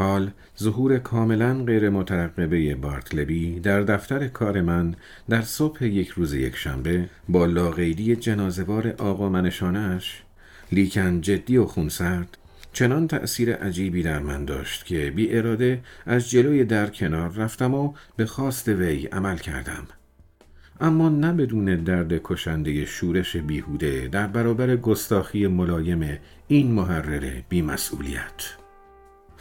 حال ظهور کاملا غیر مترقبه بارتلبی در دفتر کار من در صبح یک روز یک شنبه با لاغیدی جنازوار آقا منشانش لیکن جدی و خونسرد چنان تأثیر عجیبی در من داشت که بی اراده از جلوی در کنار رفتم و به خواست وی عمل کردم. اما نه بدون درد کشنده شورش بیهوده در برابر گستاخی ملایم این محرر بیمسئولیت.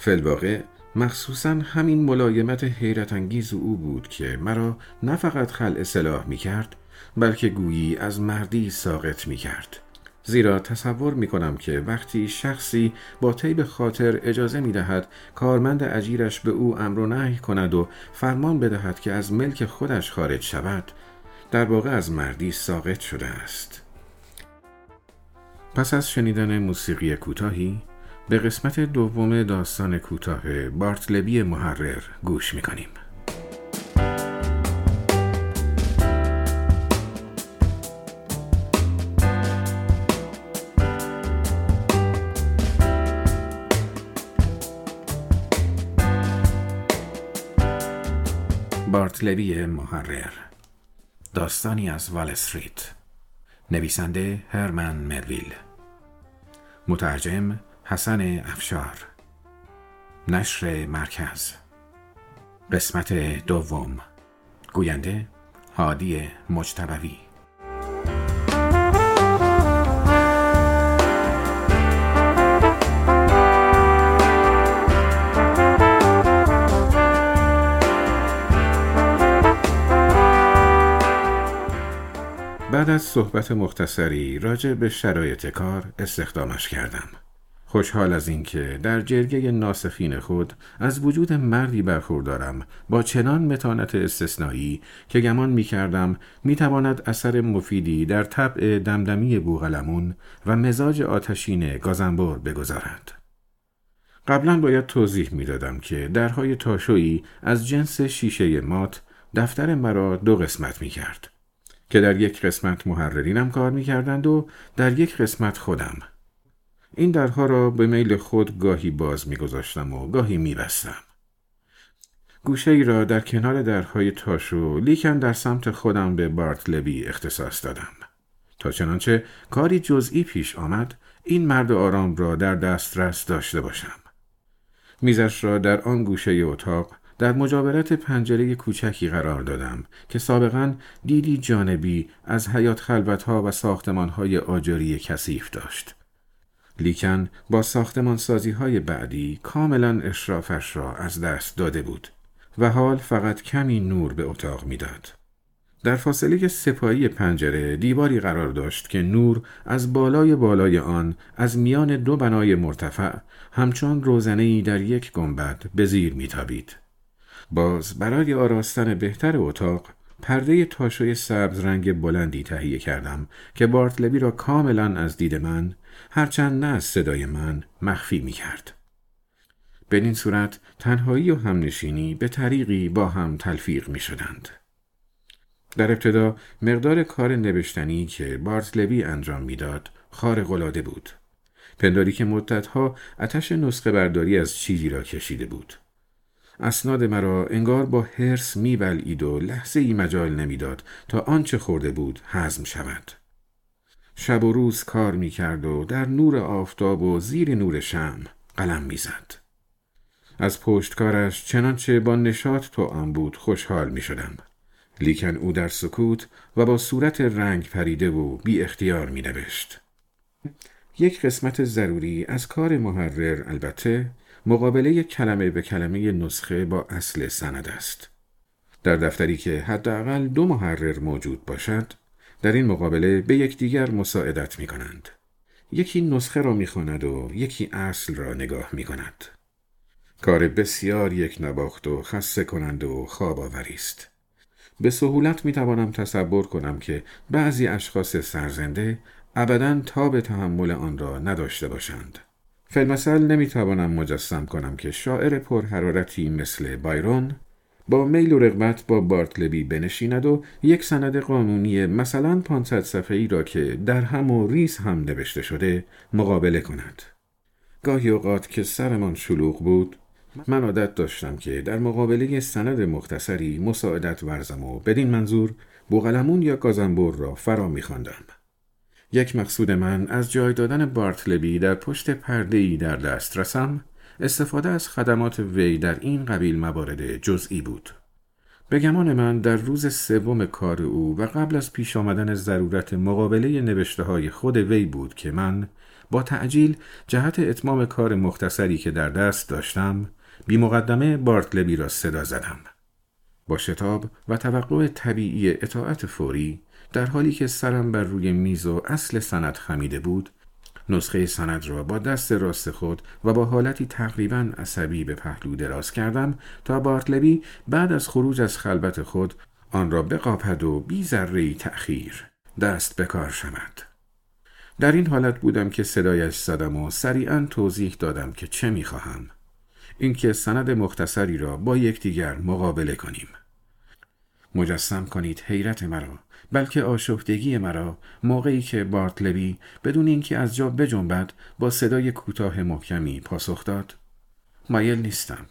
فلواقع مخصوصا همین ملایمت حیرت انگیز او بود که مرا نه فقط خلع سلاح می کرد بلکه گویی از مردی ساقط می کرد. زیرا تصور می کنم که وقتی شخصی با طیب خاطر اجازه می دهد کارمند اجیرش به او امر و نهی کند و فرمان بدهد که از ملک خودش خارج شود در واقع از مردی ساقط شده است. پس از شنیدن موسیقی کوتاهی به قسمت دوم داستان کوتاه بارتلبی محرر گوش می‌کنیم. بارتلبی محرر داستانی از وال استریت نویسنده هرمن ملویل مترجم حسن افشار. نشر مرکز. قسمت دوم. گوینده هادی مجتبوی. بعد از صحبت مختصری راجع به شرایط کار استخدامش کردم. خوشحال از اینکه در جرگه ناسخین خود از وجود مردی برخوردارم با چنان متانت استثنایی که گمان می کردم می تواند اثر مفیدی در طبع دمدمی بوغلمون و مزاج آتشین گازنبور بگذارد. قبلا باید توضیح می دادم که درهای تاشویی از جنس شیشه مات دفتر مرا دو قسمت می کرد که در یک قسمت محررینم کار می کردند و در یک قسمت خودم این درها را به میل خود گاهی باز میگذاشتم و گاهی میبستم. گوشه ای را در کنار درهای تاشو لیکن در سمت خودم به بارت لبی اختصاص دادم. تا چنانچه کاری جزئی پیش آمد این مرد آرام را در دسترس داشته باشم. میزش را در آن گوشه اتاق در مجاورت پنجره کوچکی قرار دادم که سابقا دیدی جانبی از حیات خلوتها و ساختمانهای آجری کثیف داشت. لیکن با ساختمان سازی های بعدی کاملا اشرافش را از دست داده بود و حال فقط کمی نور به اتاق می‌داد. در فاصله سپایی پنجره دیواری قرار داشت که نور از بالای بالای آن از میان دو بنای مرتفع همچون روزنهای در یک گنبد به زیر میتابید. باز برای آراستن بهتر اتاق پرده تاشوی سبز رنگ بلندی تهیه کردم که بارتلبی را کاملا از دید من هرچند نه از صدای من مخفی می کرد. به این صورت تنهایی و همنشینی به طریقی با هم تلفیق می شدند. در ابتدا مقدار کار نوشتنی که بارتلبی انجام می‌داد خارق‌العاده بود. پنداری که مدتها اتش نسخه برداری از چیزی را کشیده بود. اسناد مرا انگار با هرس میبلعید و لحظه ای مجال نمی‌داد تا آنچه خورده بود هضم شود. شب و روز کار می کرد و در نور آفتاب و زیر نور شم قلم می‌زد. از پشتکارش چنانچه با نشاط آن بود خوشحال می شدم. لیکن او در سکوت و با صورت رنگ پریده و بی اختیار می نوشت. یک قسمت ضروری از کار محرر البته مقابله کلمه به کلمه نسخه با اصل سند است. در دفتری که حداقل دو محرر موجود باشد در این مقابله به یکدیگر مساعدت می کنند. یکی نسخه را می و یکی اصل را نگاه می کند. کار بسیار یک نباخت و خسته کنند و خواب آوری است. به سهولت می توانم تصور کنم که بعضی اشخاص سرزنده ابدا تاب تحمل آن را نداشته باشند. فلمسل نمی توانم مجسم کنم که شاعر پرحرارتی مثل بایرون با میل و رغبت با بارتلبی بنشیند و یک سند قانونی مثلا 500 صفحه ای را که در هم و ریز هم نوشته شده مقابله کند. گاهی اوقات که سرمان شلوغ بود من عادت داشتم که در مقابله سند مختصری مساعدت ورزم و بدین منظور بوغلمون یا گازنبور را فرا میخواندم. یک مقصود من از جای دادن بارتلبی در پشت پرده در دست رسم استفاده از خدمات وی در این قبیل موارد جزئی بود. به گمان من در روز سوم کار او و قبل از پیش آمدن ضرورت مقابله نوشته های خود وی بود که من با تعجیل جهت اتمام کار مختصری که در دست داشتم بی مقدمه بارتلبی را صدا زدم. با شتاب و توقع طبیعی اطاعت فوری در حالی که سرم بر روی میز و اصل سند خمیده بود نسخه سند را با دست راست خود و با حالتی تقریبا عصبی به پهلو دراز کردم تا بارتلبی بعد از خروج از خلبت خود آن را بقاپد و بی ذره تأخیر دست به کار شود. در این حالت بودم که صدایش زدم و سریعا توضیح دادم که چه می‌خواهم. اینکه سند مختصری را با یکدیگر مقابله کنیم. مجسم کنید حیرت مرا بلکه آشفتگی مرا. موقعی که بارتلوی بدون اینکه از جا بجنبد با صدای کوتاه محکمی پاسخ داد مایل نیستم.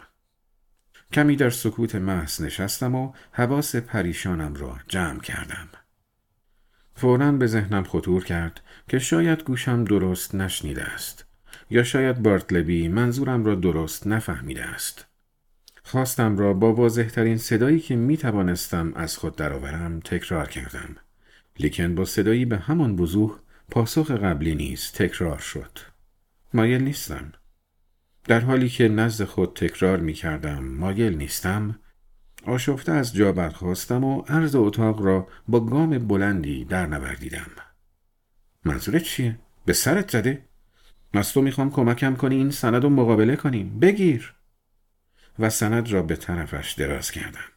کمی در سکوت محض نشستم و حواس پریشانم را جمع کردم. فورا به ذهنم خطور کرد که شاید گوشم درست نشنیده است یا شاید بارتلبی منظورم را درست نفهمیده است. خواستم را با واضحترین صدایی که می توانستم از خود درآورم تکرار کردم. لیکن با صدایی به همان وضوح پاسخ قبلی نیز تکرار شد. مایل نیستم. در حالی که نزد خود تکرار می کردم مایل نیستم آشفته از جا برخواستم و عرض اتاق را با گام بلندی در نوردیدم. منظورت چیه؟ به سرت زده؟ از تو می‌خوام کمکم کنی این سند رو مقابله کنیم. بگیر! و سند را به طرفش دراز کردم.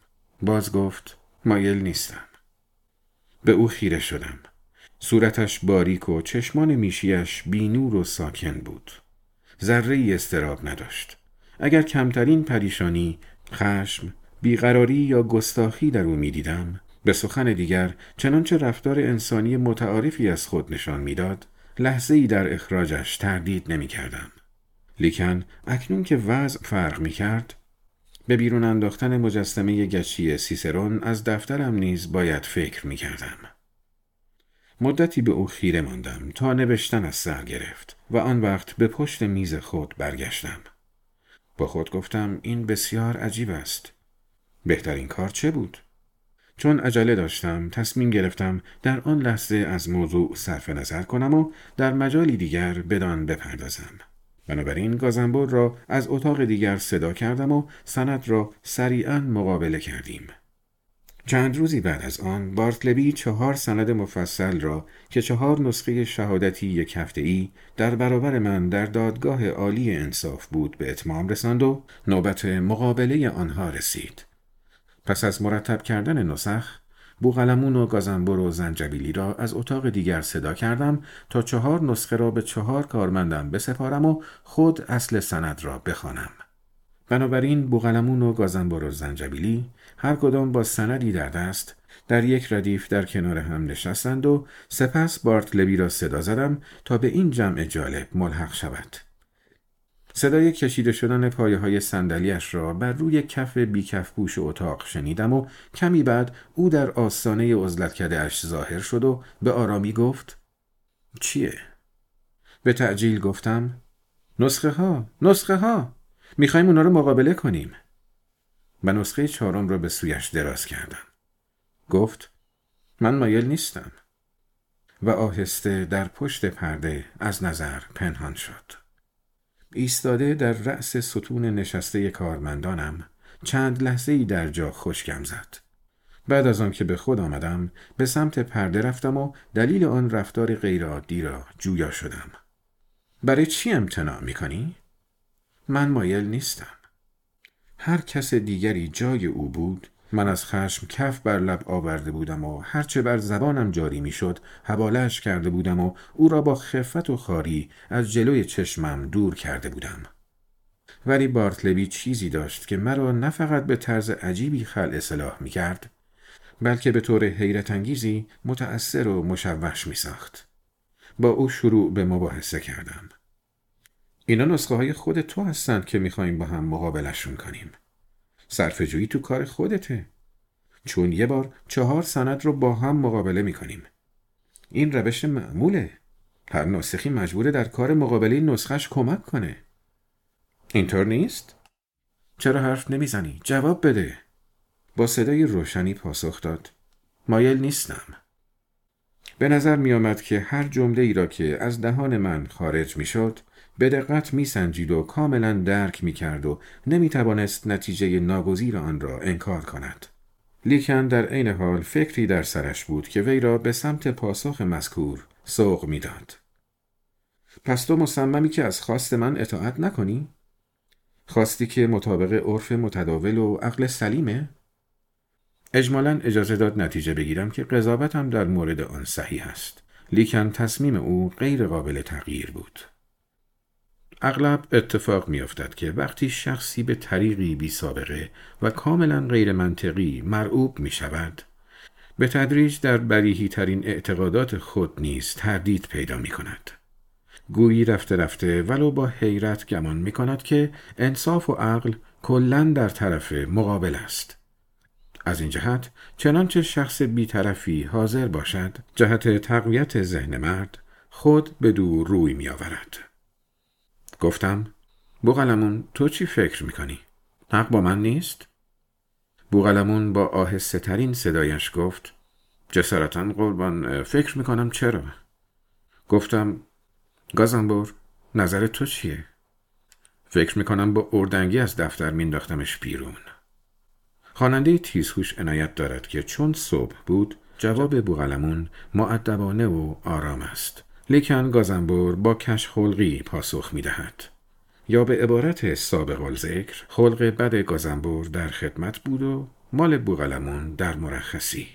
باز گفت مایل نیستم. به او خیره شدم. صورتش باریک و چشمان میشیش بینور و ساکن بود. ذره ای استراب نداشت. اگر کمترین پریشانی، خشم، بیقراری یا گستاخی در او می‌دیدم، به سخن دیگر چنانچه رفتار انسانی متعارفی از خود نشان می‌داد، لحظه ای در اخراجش تردید نمی کردم. لیکن اکنون که وضع فرق می کرد به بیرون انداختن مجسمه گچی سیسرون از دفترم نیز باید فکر می کردم. مدتی به او خیره ماندم تا نوشتن از سر گرفت و آن وقت به پشت میز خود برگشتم. با خود گفتم این بسیار عجیب است. بهترین کار چه بود؟ چون عجله داشتم تصمیم گرفتم در آن لحظه از موضوع صرف نظر کنم و در مجالی دیگر بدان بپردازم. بنابراین گازنبور را از اتاق دیگر صدا کردم و سند را سریعا مقابله کردیم. چند روزی بعد از آن بارتلبی چهار سند مفصل را که چهار نسخه شهادتی یک هفته ای در برابر من در دادگاه عالی انصاف بود به اتمام رساند و نوبت مقابله آنها رسید. پس از مرتب کردن نسخ بوغلمون و گازنبر و زنجبیلی را از اتاق دیگر صدا کردم تا چهار نسخه را به چهار کارمندم بسپارم و خود اصل سند را بخوانم. بنابراین بوغلمون و گازنبر و زنجبیلی هر کدام با سندی در دست در یک ردیف در کنار هم نشستند و سپس بارتلبی را صدا زدم تا به این جمع جالب ملحق شود. صدای کشیده شدن پایه های سندلیش را بر روی کف بیکف بوش اتاق شنیدم و کمی بعد او در آستانه عزلت کرده اش ظاهر شد و به آرامی گفت چیه؟ به تعجیل گفتم نسخه ها نسخه ها می‌خوایم اونا رو مقابله کنیم. و نسخه چهارم را به سویش دراز کردم. گفت من مایل نیستم. و آهسته در پشت پرده از نظر پنهان شد. ایستاده در رأس ستون نشسته کارمندانم چند لحظه ای در جا خشکم زد. بعد از آن که به خود آمدم به سمت پرده رفتم و دلیل آن رفتار غیرعادی را جویا شدم. برای چی امتناع می‌کنی؟ من مایل نیستم. هر کس دیگری جای او بود من از خشم کف بر لب آورده بودم و هرچه بر زبانم جاری می‌شد حوالش کرده بودم و او را با خفت و خاری از جلوی چشمم دور کرده بودم. ولی بارتلبی چیزی داشت که مرا نه فقط به طرز عجیبی خل اصلاح می کرد بلکه به طور حیرت انگیزی متأثر و مشوش می ساخت. با او شروع به مباحثه کردم. اینا نسخه های خود تو هستند که می‌خوایم با هم مقابلشون کنیم صرفجویی تو کار خودته. چون یه بار چهار سند رو با هم مقابله می‌کنیم. این روش معموله. هر ناسخی مجبوره در کار مقابله نسخش کمک کنه. اینطور نیست؟ چرا حرف نمی‌زنی؟ جواب بده. با صدای روشنی پاسخ داد. مایل نیستم. به نظر می آمد که هر جمله ای را که از دهان من خارج می شد به دقت می سنجید و کاملا درک می کرد و نمی توانست نتیجه ناگزیر آن را انکار کند. لیکن در عین حال فکری در سرش بود که وی را به سمت پاسخ مذکور سوق می‌داد. پس تو مصممی که از خواست من اطاعت نکنی؟ خواستی که مطابق عرف متداول و عقل سلیمه؟ اجمالا اجازه داد نتیجه بگیرم که قضاوتم در مورد آن صحیح است. لیکن تصمیم او غیر قابل تغییر بود. اغلب اتفاق میافتد که وقتی شخصی به طریقی بی سابقه و کاملا غیر منطقی مرعوب می شود به تدریج در بریهی ترین اعتقادات خود نیز تردید پیدا می کند. گویی رفته رفته ولو با حیرت گمان می کند که انصاف و عقل کلا در طرف مقابل است. از این جهت چنانچه شخص بیطرفی حاضر باشد جهت تقویت ذهن مرد خود به دور روی می آورد. گفتم بوغلمون تو چی فکر می‌کنی؟ حق با من نیست؟ بوغلمون با آهسته ترین صدایش گفت جسارتا قربان فکر می‌کنم چرا؟ گفتم گازنبور نظر تو چیه؟ فکر می‌کنم با اردنگی از دفتر مینداختمش بیرون خواننده تیزهوش عنایت دارد که چون صبح بود جواب بوغلمون معدبانه و آرام است لیکن گازنبور با کش خلقی پاسخ می دهد. یا به عبارت سابق ذکر خلق بد گازنبور در خدمت بود و مال بوغلمون در مرخصی.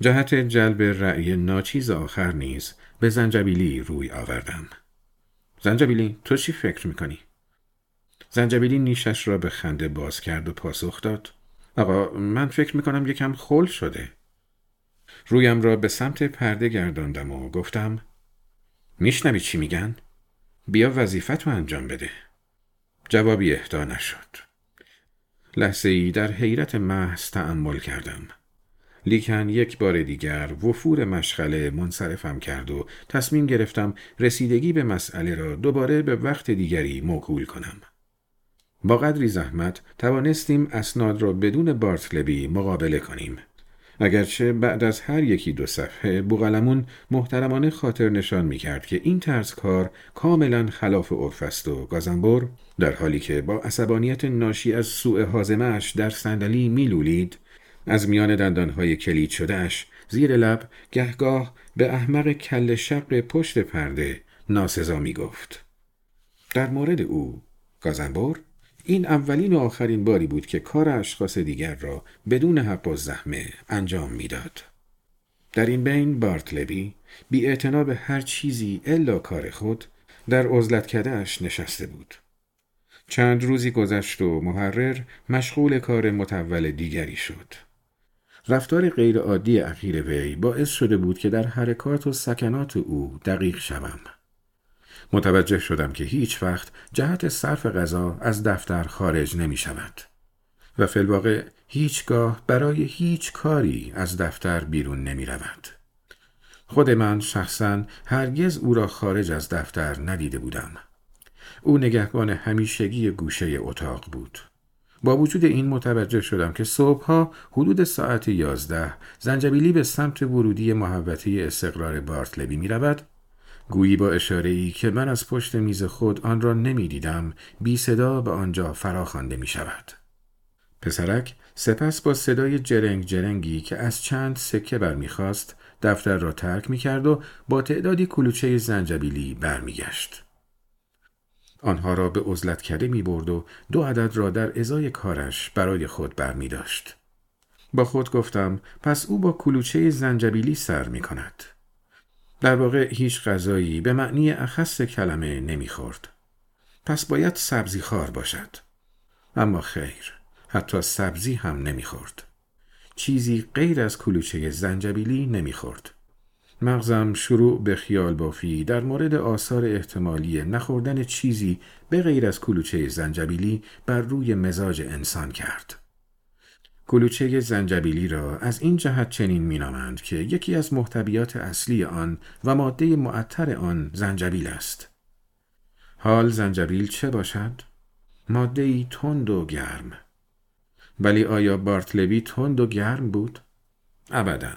جهت جلب رأی ناچیز آخر نیز به زنجبیلی روی آوردم. زنجبیلی تو چی فکر می‌کنی؟ زنجبیلی نیشش را به خنده باز کرد و پاسخ داد. آقا من فکر می‌کنم یکم خل شده. رویم را به سمت پرده گرداندم و گفتم میشنوی چی میگن؟ بیا وظیفت رو انجام بده. جوابی اهدا نشد. لحظه ای در حیرت محض تأمل کردم. لیکن یک بار دیگر وفور مشغله منصرفم کرد و تصمیم گرفتم رسیدگی به مسئله را دوباره به وقت دیگری موکول کنم. با قدری زحمت توانستیم اسناد را بدون بارتلبی مقابله کنیم. اگرچه بعد از هر یکی دو صفحه بوغلمون محترمانه خاطر نشان می کرد که این طرز کار کاملا خلاف عرف است و گازنبور در حالی که با عصبانیت ناشی از سوء حازمش در صندلی میلولید از میان دندانهای کلید شدهش زیر لب گهگاه به احمق کل شق پشت پرده ناسزا می گفت. در مورد او گازنبور این اولین و آخرین باری بود که کار اشخاص دیگر را بدون حق و زحمه انجام می‌داد. در این بین بارتلبی بی به هر چیزی الا کار خود در عزلت کدهش نشسته بود. چند روزی گذشت و محرر مشغول کار متول دیگری شد. رفتار غیرعادی اخیر وی باعث شده بود که در حرکات و سکنات او دقیق شوم. متوجه شدم که هیچ وقت جهت صرف غذا از دفتر خارج نمی شود و فلواقع هیچگاه برای هیچ کاری از دفتر بیرون نمی رود. خود من شخصا هرگز او را خارج از دفتر ندیده بودم. او نگهبان همیشگی گوشه اتاق بود. با وجود این متوجه شدم که صبحها حدود ساعت یازده زنجبیلی به سمت ورودی محوطه استقرار بارتلبی می رود گویی با اشاره ای که من از پشت میز خود آن را نمی دیدم بی صدا به آنجا فراخوانده می شود. پسرک سپس با صدای جرنگ جرنگی که از چند سکه برمیخواست دفتر را ترک می کرد و با تعدادی کلوچه زنجبیلی برمیگشت. آنها را به عزلت کرده می برد و دو عدد را در ازای کارش برای خود برمی داشت. با خود گفتم پس او با کلوچه زنجبیلی سر می کند. در واقع هیچ غذایی به معنی اخص کلمه نمی‌خورد. پس باید سبزی خار باشد. اما خیر، حتی سبزی هم نمی‌خورد. چیزی غیر از کلوچه زنجبیلی نمی‌خورد. مغزم شروع به خیال بافی در مورد آثار احتمالی نخوردن چیزی به غیر از کلوچه زنجبیلی بر روی مزاج انسان کرد. کلوچه زنجبیلی را از این جهت چنین مینامند که یکی از محتویات اصلی آن و ماده معطر آن زنجبیل است. حال زنجبیل چه باشد؟ ماده ای تند و گرم. ولی آیا بارتلوی تند و گرم بود؟ ابدا.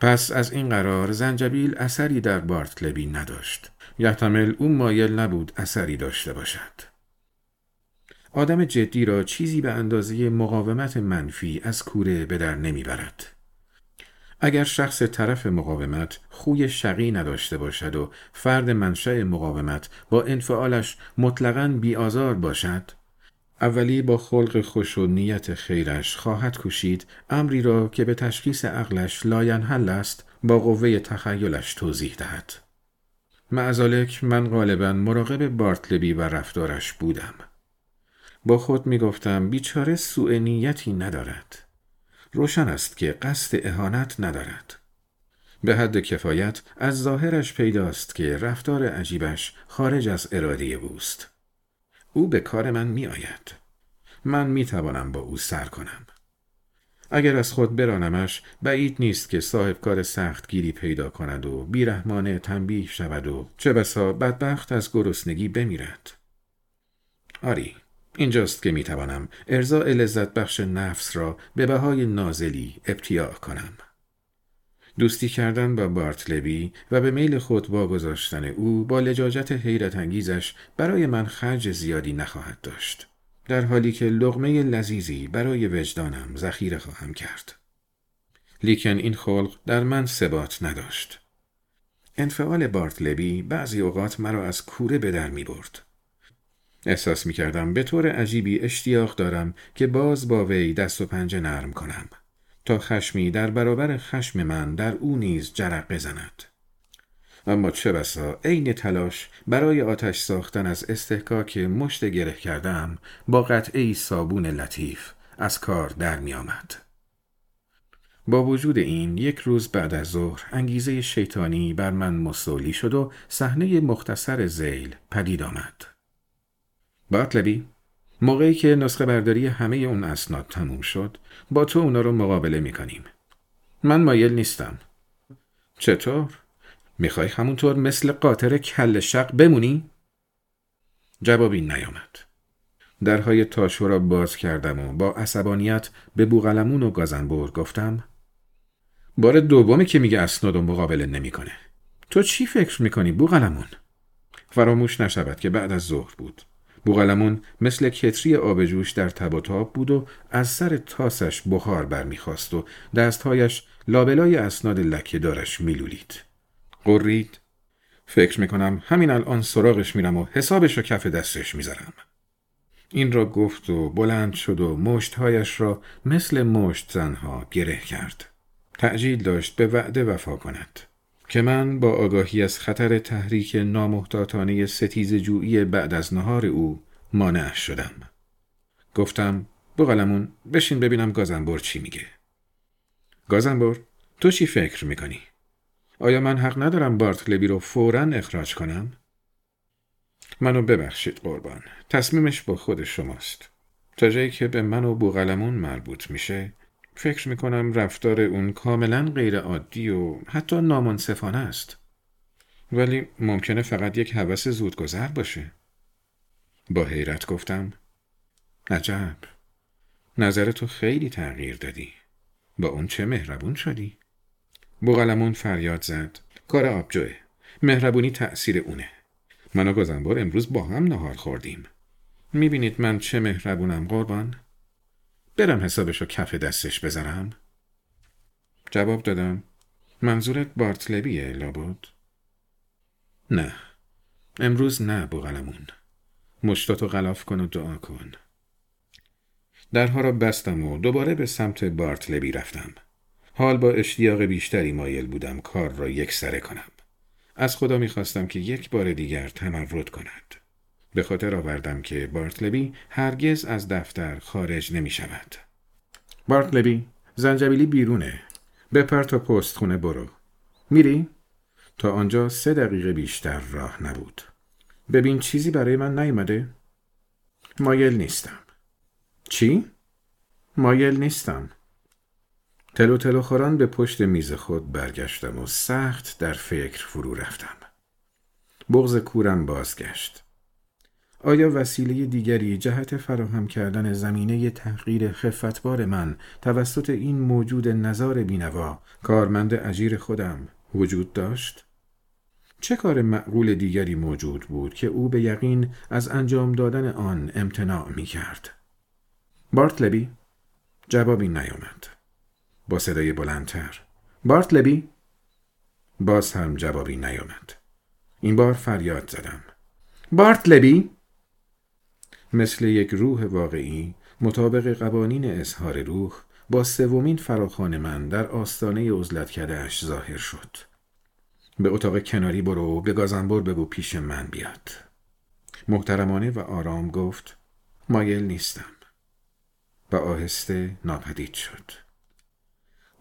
پس از این قرار زنجبیل اثری در بارتلوی نداشت. یحتمل او مایل نبود اثری داشته باشد. آدم جدی را چیزی به اندازه مقاومت منفی از کوره به در نمی‌برد. اگر شخص طرف مقاومت خوی شقی نداشته باشد و فرد منشأ مقاومت با انفعالش مطلقاً بیآزار باشد اولی با خلق خوش و نیت خیرش خواهد کوشید امری را که به تشخیص عقلش لاینحل است با قوه تخیلش توضیح دهد. معذالک من غالبا مراقب بارتلبی و رفتارش بودم. با خود می گفتم بیچاره سوء نیتی ندارد. روشن است که قصد اهانت ندارد. به حد کفایت از ظاهرش پیداست که رفتار عجیبش خارج از اراده اوست. او به کار من می آید. من می توانم با او سر کنم. اگر از خود برانمش بعید نیست که صاحب کار سخت گیری پیدا کند و بیرحمانه تنبیه شود و چه بسا بدبخت از گرسنگی بمیرد. آری اینجاست که می توانم ارزاء لذت بخش نفس را به بهای نازلی ابتیاع کنم. دوستی کردن با بارتلبی و به میل خود واگذاشتن او با لجاجت حیرت انگیزش برای من خرج زیادی نخواهد داشت. در حالی که لغمه لذیذی برای وجدانم ذخیره خواهم کرد. لیکن این خلق در من ثبات نداشت. انفعال بارتلبی بعضی اوقات مرا از کوره به در می برد. احساس می کردم به طور عجیبی اشتیاق دارم که باز با وی دست و پنجه نرم کنم تا خشمی در برابر خشم من در او نیز جرق بزند. اما چه بسا عین تلاش برای آتش ساختن از استحکاک مشت گره کردم با قطعه صابون لطیف از کار در می آمد. با وجود این یک روز بعد از ظهر انگیزه شیطانی بر من مسولی شد و صحنه مختصر زیل پدید آمد. بارتلبی موقعی که نسخه برداری همه اون اسناد تموم شد با تو اونا رو مقابله می‌کنیم من مایل نیستم چطور؟ می‌خوای همونطور مثل قاطر کل شق بمونی؟ جوابی نیامد درهای تاشو را باز کردم و با عصبانیت به بوغلمون و گازنبور گفتم بار دومی که میگه اسناد و مقابله نمی‌کنه تو چی فکر می‌کنی بوغلمون؟ فراموش نشود که بعد از ظهر بود بوغلمون مثل کتری آبجوش در تب بود و از سر تاسش بخار برمیخواست و دستهایش لابلای اسناد لکه دارش میلولید. قرید فکر می‌کنم همین الان سراغش میرم و حسابش رو کف دستش می‌ذارم. این را گفت و بلند شد و مشتهایش را مثل مشت زنها گره کرد. تعجیل داشت به وعده وفا کند. که من با آگاهی از خطر تحریک نامحتاطانه ستیز جویی بعد از نهار او مانع شدم. گفتم بغلمون بشین ببینم گازنبور چی میگه. گازنبور تو چی فکر می‌کنی؟ آیا من حق ندارم بارتلبی رو فورا اخراج کنم؟ منو ببخشید قربان. تصمیمش با خود شماست. تا جایی که به من و بوغلمون مربوط میشه فکر می‌کنم رفتار اون کاملا غیر عادی و حتی نامنصفانه است. ولی ممکنه فقط یک حوث زودگذر باشه. با حیرت گفتم عجب نظر تو خیلی تغییر دادی. با اون چه مهربون شدی؟ بوغلمون فریاد زد. کار آبجوه. مهربونی تأثیر اونه. من و امروز با هم نهار خوردیم. می‌بینید من چه مهربونم قربان؟ برم حسابشو کف دستش بذارم؟ جواب دادم. منظورت بارتلبیه لابد؟ نه. امروز نه بوغلمون مشتاتو غلاف کن و دعا کن. درها را بستم و دوباره به سمت بارتلبی رفتم. حال با اشتیاق بیشتری مایل بودم کار را یک سره کنم. از خدا می‌خواستم که یک بار دیگر تمرد کند. به خاطر آوردم که بارتلبی هرگز از دفتر خارج نمی شود. بارتلبی زنجبیلی بیرونه. بپر تا پست خونه برو. میری؟ تا آنجا سه دقیقه بیشتر راه نبود ببین چیزی برای من نیومده؟ مایل نیستم چی؟ مایل نیستم تلو تلو خوران به پشت میز خود برگشتم و سخت در فکر فرو رفتم بغز کورم بازگشت آیا وسیله دیگری جهت فراهم کردن زمینه تحقیر خفتبار من توسط این موجود نظار بینوا کارمند اجیر خودم وجود داشت؟ چه کار معقول دیگری موجود بود که او به یقین از انجام دادن آن امتناع می کرد؟ بارتلبی؟ جوابی نیامد. با صدای بلندتر. بارتلبی؟ باز هم جوابی نیامد. این بار فریاد زدم. بارتلبی؟ مثل یک روح واقعی مطابق قوانین اظهار روح با سومین فراخان من در آستانه عزلت کردهش ظاهر شد. به اتاق کناری برو به گازنبر بگو پیش من بیاد. محترمانه و آرام گفت مایل نیستم. و آهسته ناپدید شد.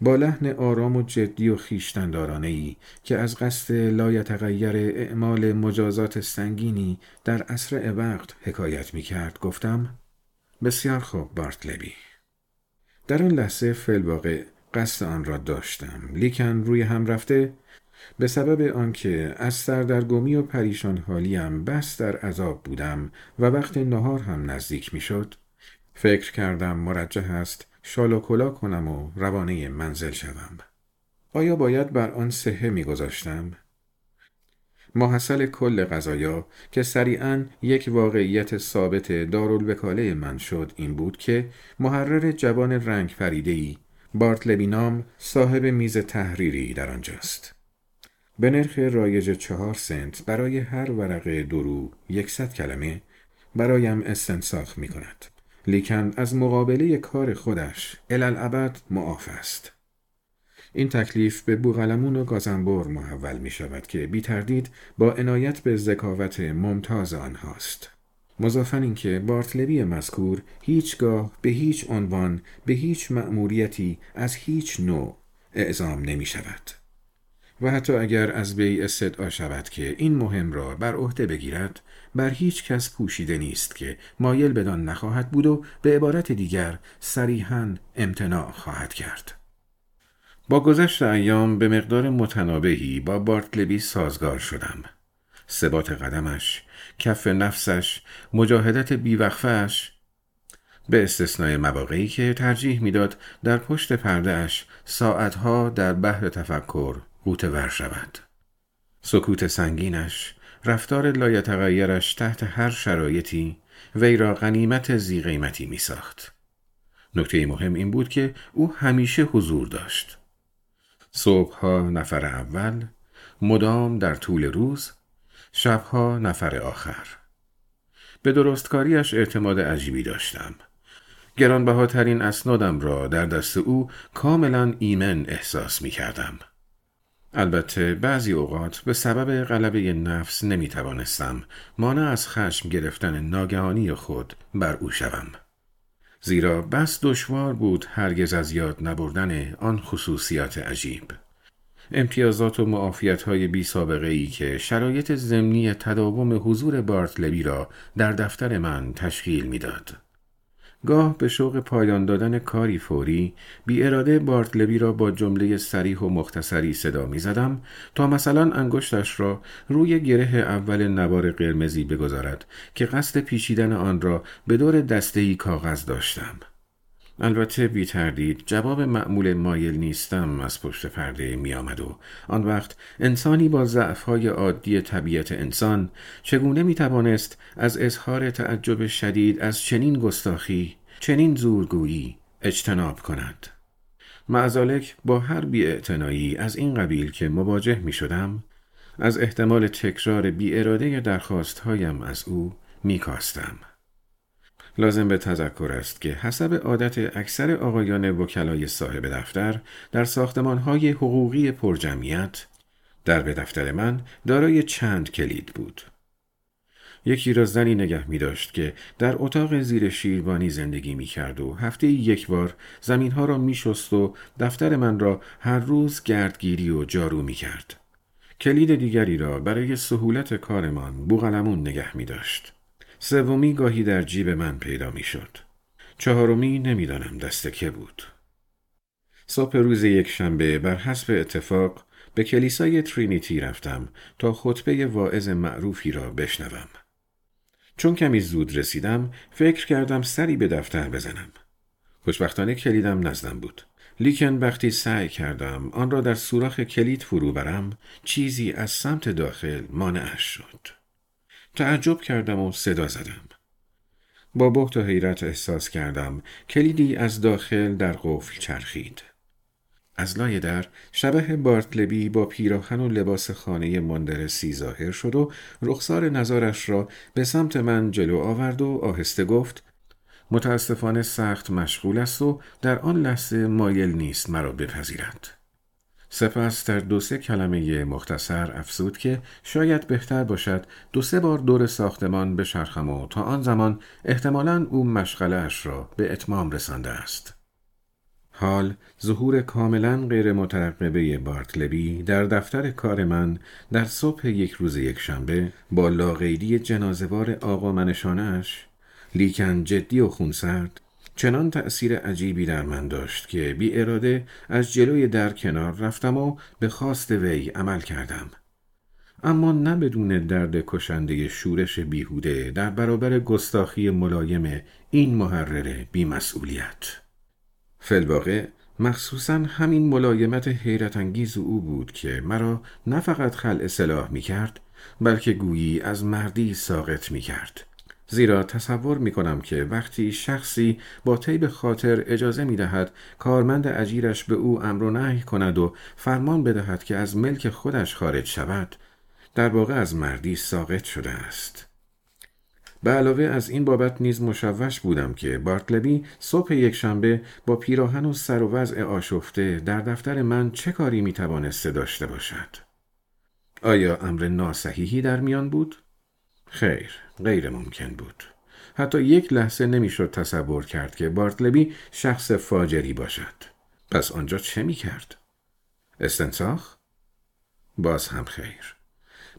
با لحن آرام و جدی و خیشتندارانه ای که از قصد لایتغیر اعمال مجازات سنگینی در اسرع وقت حکایت می کرد گفتم بسیار خوب بارتلبی. در آن لحظه فلواقع قصد آن را داشتم لیکن روی هم رفته. به سبب آنکه از سردرگمی و پریشان حالیم بس در عذاب بودم و وقت نهار هم نزدیک می‌شد فکر کردم مرجح است شال و کلا کنم و روانه منزل شوم. آیا باید بر آن سهه میگذاشتم؟ محصل کل قضایا که سریعا یک واقعیت ثابت دارالوکاله من شد این بود که محرر جوان رنگ پریدهی بارتلبینام صاحب میز تحریری در آنجاست. به نرخ رایج چهار سنت برای هر ورقه درو یکصد کلمه برایم استنساخ می کند. لیکن از مقابله کار خودش الالعبد معاف است. این تکلیف به بوغلمون و گازنبور محول می شود که بی تردید با عنایت به ذکاوت ممتاز آنهاست. مضافن اینکه بارتلبی مذکور هیچگاه به هیچ عنوان به هیچ مأموریتی از هیچ نوع اعزام نمی شود. و حتی اگر از وی استدعا شود که این مهم را بر عهده بگیرد بر هیچ کس پوشیده نیست که مایل بدان نخواهد بود و به عبارت دیگر صریحا امتناع خواهد کرد. با گذشت ایام به مقدار متنابهی با بارتلبی سازگار شدم. ثبات قدمش کف نفسش مجاهدت بیوقفش به استثنای مواقعی که ترجیح می‌داد در پشت پردهش ساعتها در بحر تفکر قوت ور شود. سکوت سنگینش رفتار لایتغیرش تحت هر شرایطی وی را غنیمت زی قیمتی می ساخت. نکته مهم این بود که او همیشه حضور داشت. صبحها نفر اول، مدام در طول روز، شبها نفر آخر. به درستکاریش اعتماد عجیبی داشتم. گرانبهاترین اسنادم را در دست او کاملا ایمن احساس می کردم. البته بعضی اوقات به سبب غلبه نفس نمی توانستم مانع از خشم گرفتن ناگهانی خود بر او شوم. زیرا بس دشوار بود هرگز از یاد نبردن آن خصوصیات عجیب. امتیازات و معافیت های بی سابقه ای که شرایط زمینی تداوم حضور بارتلبی را در دفتر من تشکیل می‌داد. گاه به شوق پایان دادن کاری فوری بی اراده بارتلبی را با جمله سریح و مختصری صدا می زدم تا مثلا انگشتش را روی گره اول نوار قرمزی بگذارد که قصد پیچیدن آن را به دور دستهی کاغذ داشتم. البته بی تردید جواب معمول مایل نیستم از پشت پرده می آمد و آن وقت انسانی با ضعفهای عادی طبیعت انسان چگونه می توانست از اظهار تعجب شدید از چنین گستاخی چنین زورگویی اجتناب کند معزالک با هر بی از این قبیل که مواجه می شدم از احتمال تکرار بی اراده درخواست هایم از او می کاستم. لازم به تذکر است که حسب عادت اکثر آقایان وکلای صاحب دفتر در های حقوقی پرجمعیت در به دفتر من دارای چند کلید بود. یکی را زنی نگه می داشت که در اتاق زیر شیروانی زندگی می کرد و هفته یک بار زمین ها را می شست و دفتر من را هر روز گردگیری و جارو می کرد. کلید دیگری را برای سهولت کارمان بوغلمون نگه می داشت. سومی گاهی در جیب من پیدا می شد. چهارمی نمی‌دانم دست که بود. صبح روز یک شنبه بر حسب اتفاق به کلیسای ترینیتی رفتم تا خطبه واعظ معروفی را بشنوم. چون کمی زود رسیدم فکر کردم سری به دفتر بزنم. خوشبختانه کلیدم نزدم بود. لیکن وقتی سعی کردم آن را در سوراخ کلید فرو برم چیزی از سمت داخل مانعش شد. تعجب کردم و صدا زدم. با بحت و حیرت احساس کردم کلیدی از داخل در قفل چرخید. از لای در شبه بارتلبی با پیراهن و لباس خانه مندرسی ظاهر شد و رخسار نظارش را به سمت من جلو آورد و آهسته گفت متاسفانه سخت مشغول است و در آن لحظه مایل نیست مرا بپذیرد. سپس در دو سه کلمه مختصر افزود که شاید بهتر باشد دو سه بار دور ساختمان بشرخم و تا آن زمان احتمالا او مشغله را به اتمام رسانده است. حال ظهور کاملا غیر مترقبه بارتلبی در دفتر کار من در صبح یک روز یک شنبه با لاغیدی جنازوار آقا منشانش لیکن جدی و خونسرد چنان تأثیر عجیبی در من داشت که بی اراده از جلوی در کنار رفتم و به خواست وی عمل کردم. اما نه بدون درد کشنده شورش بیهوده در برابر گستاخی ملایم این محرر بیمسئولیت. فلواقع مخصوصا همین ملایمت حیرت انگیز او بود که مرا نه فقط خلع سلاح می کرد بلکه گویی از مردی ساقط می کرد. زیرا تصور می کنم که وقتی شخصی با طیب خاطر اجازه می دهد کارمند اجیرش به او امر و نهی کند و فرمان بدهد که از ملک خودش خارج شود در واقع از مردی ساقط شده است. به علاوه از این بابت نیز مشوش بودم که بارتلبی صبح یکشنبه با پیراهن و سر و وضع آشفته در دفتر من چه کاری می توانسته داشته باشد؟ آیا امر ناسحیحی در میان بود؟ خیر، غیر ممکن بود. حتی یک لحظه نمی‌شد تصور کرد که بارتلبی شخص فاجری باشد. پس آنجا چه می کرد؟ استنساخ؟ باز هم خیر.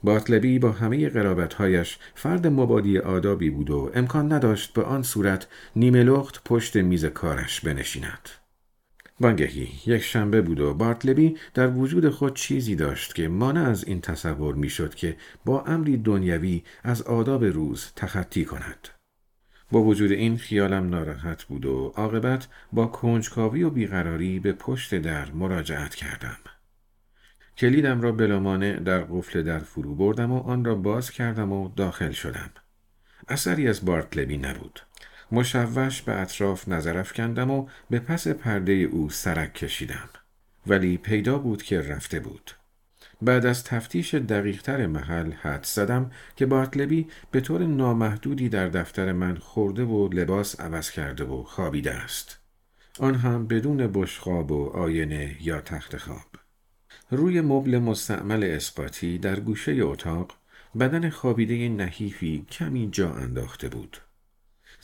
بارتلبی با همه قرابتهایش فرد مبادی آدابی بود و امکان نداشت به آن صورت نیمه لخت پشت میز کارش بنشیند. وانگهی یک شنبه بود و بارتلبی در وجود خود چیزی داشت که مانع از این تصور می‌شد که با امری دنیوی از آداب روز تخطی کند. با وجود این خیالم ناراحت بود و عاقبت با کنجکاوی و بیقراری به پشت در مراجعت کردم. کلیدم را بلامانه در قفل در فرو بردم و آن را باز کردم و داخل شدم. اثری از بارتلبی نبود. مشوش به اطراف نظر افکندم و به پس پرده او سرک کشیدم. ولی پیدا بود که رفته بود. بعد از تفتیش دقیقتر محل حد زدم که بارتلبی به طور نامحدودی در دفتر من خورده و لباس عوض کرده و خوابیده است. آن هم بدون بشخاب و آینه یا تخت خواب. روی مبل مستعمل اسقاطی در گوشه اتاق بدن خوابیده نحیفی کمی جا انداخته بود.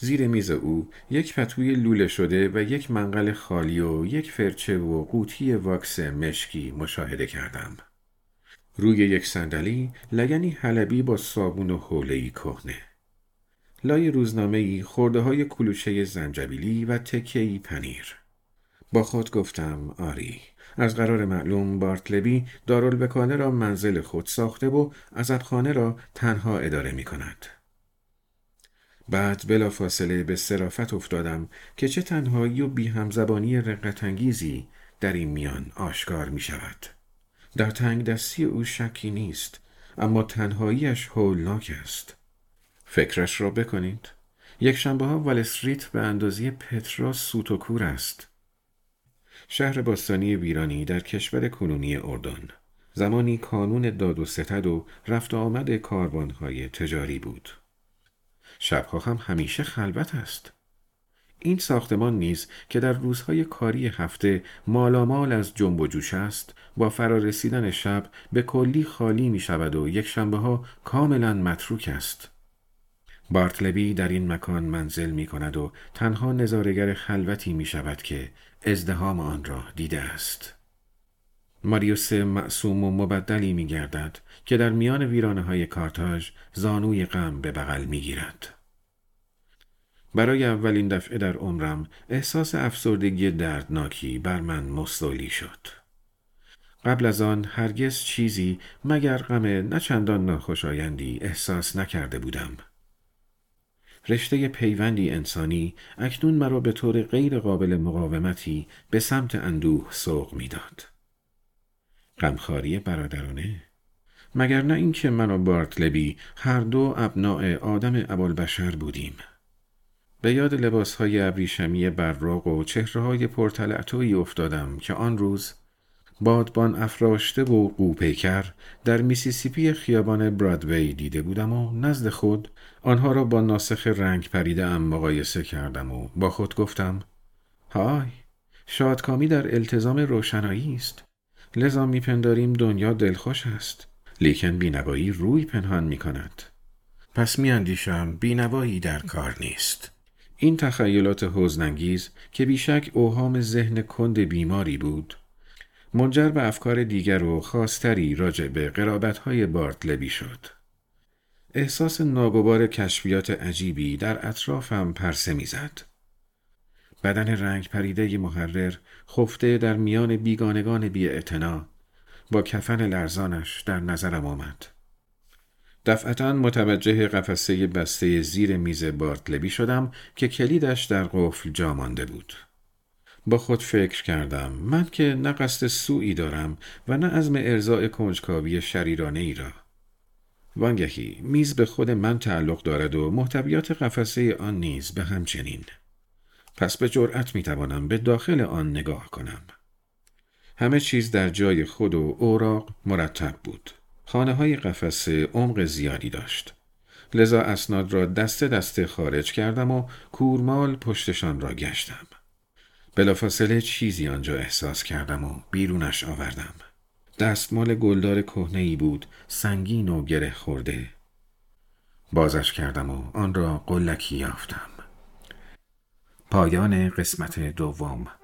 زیر میز او یک پتوی لوله شده و یک منقل خالی و یک فرچه و قوطی واکس مشکی مشاهده کردم. روی یک صندلی لگنی حلبی با صابون و حوله‌ای کهنه. لای روزنامه‌ای خورده های کلوشه زنجبیلی و تکه‌ای پنیر. با خود گفتم آری از قرار معلوم بارتلبی دارالبکانه را منزل خود ساخته و عزدخانه را تنها اداره می کند. بعد بلا فاصله به صرافت افتادم که چه تنهایی و بی همزبانی رقتانگیزی در این میان آشکار می شود. در تنگ دستی او شکی نیست اما تنهاییش هولناک است. فکرش را بکنید. یک شنبه ها وال استریت به اندازه پترا سوت و کور است. شهر باستانی ویرانی در کشور کنونی اردن زمانی کانون داد و ستد و رفت آمد کاروانهای تجاری بود شبها هم همیشه خلوت است. این ساختمان نیز که در روزهای کاری هفته مالامال از جنب و جوش است با فرارسیدن شب به کلی خالی می شود و یک شنبه ها کاملا متروک است. بارتلبی در این مکان منزل می کند و تنها نظارگر خلوتی می شود که ازدهام آن را دیده است. ماریوس معصوم و مبدلی می گردد که در میان ویرانه های کارتاژ زانوی غم به بغل می گیرد. برای اولین دفعه در عمرم احساس افسردگی دردناکی بر من مستولی شد. قبل از آن هرگز چیزی مگر غم نچندان ناخوشایندی احساس نکرده بودم. رشته پیوندی انسانی اکنون مرا به طور غیر قابل مقاومتی به سمت اندوه سوق می‌داد. غمخواری برادرانه. مگر نه اینکه من و بارتلبی هر دو ابناع آدم ابوالبشر بودیم. به یاد لباس های ابریشمی براق و چهره های پرتلعتوی افتادم که آن روز بادبان افراشته و قوپیکر در میسیسیپی خیابان برادوی دیده بودم و نزد خود آنها را با ناسخ رنگ پریده ام مقایسه کردم و با خود گفتم های شادکامی در التزام روشنایی است. لذا میپنداریم دنیا دلخوش است لیکن بینوایی روی پنهان می کند. پس میاندیشم بینوایی در کار نیست. این تخیلات حزنانگیز که بیشک اوهام ذهن کند بیماری بود منجر به افکار دیگر و خاصتری راجع به قرابتهای بارتلبی شد. احساس ناگوار کشفیات عجیبی در اطرافم پرسه می‌زد. بدن رنگ پریده محرر خفته در میان بیگانگان بی با کفن لرزانش در نظرم آمد. دفعتا متوجه قفسه بسته زیر میز بارتلبی شدم که کلیدش در قفل جا مانده بود. با خود فکر کردم من که نه قصد سوئی دارم و نه عزم ارزای کنجکاوی شریرانه ای را. وانگهی میز به خود من تعلق دارد و محتویات قفسه آن نیز به همچنین. پس به جرأت می‌توانم به داخل آن نگاه کنم. همه چیز در جای خود و اوراق مرتب بود. خانه های قفسه عمق زیادی داشت. لذا اسناد را دسته دسته خارج کردم و کورمال پشتشان را گشتم. بلافاصله چیزی آنجا احساس کردم و بیرونش آوردم. دستمال گلدار کهنه ای بود سنگین و گره خورده. بازش کردم و آن را قلکی یافتم. پایان قسمت دوم.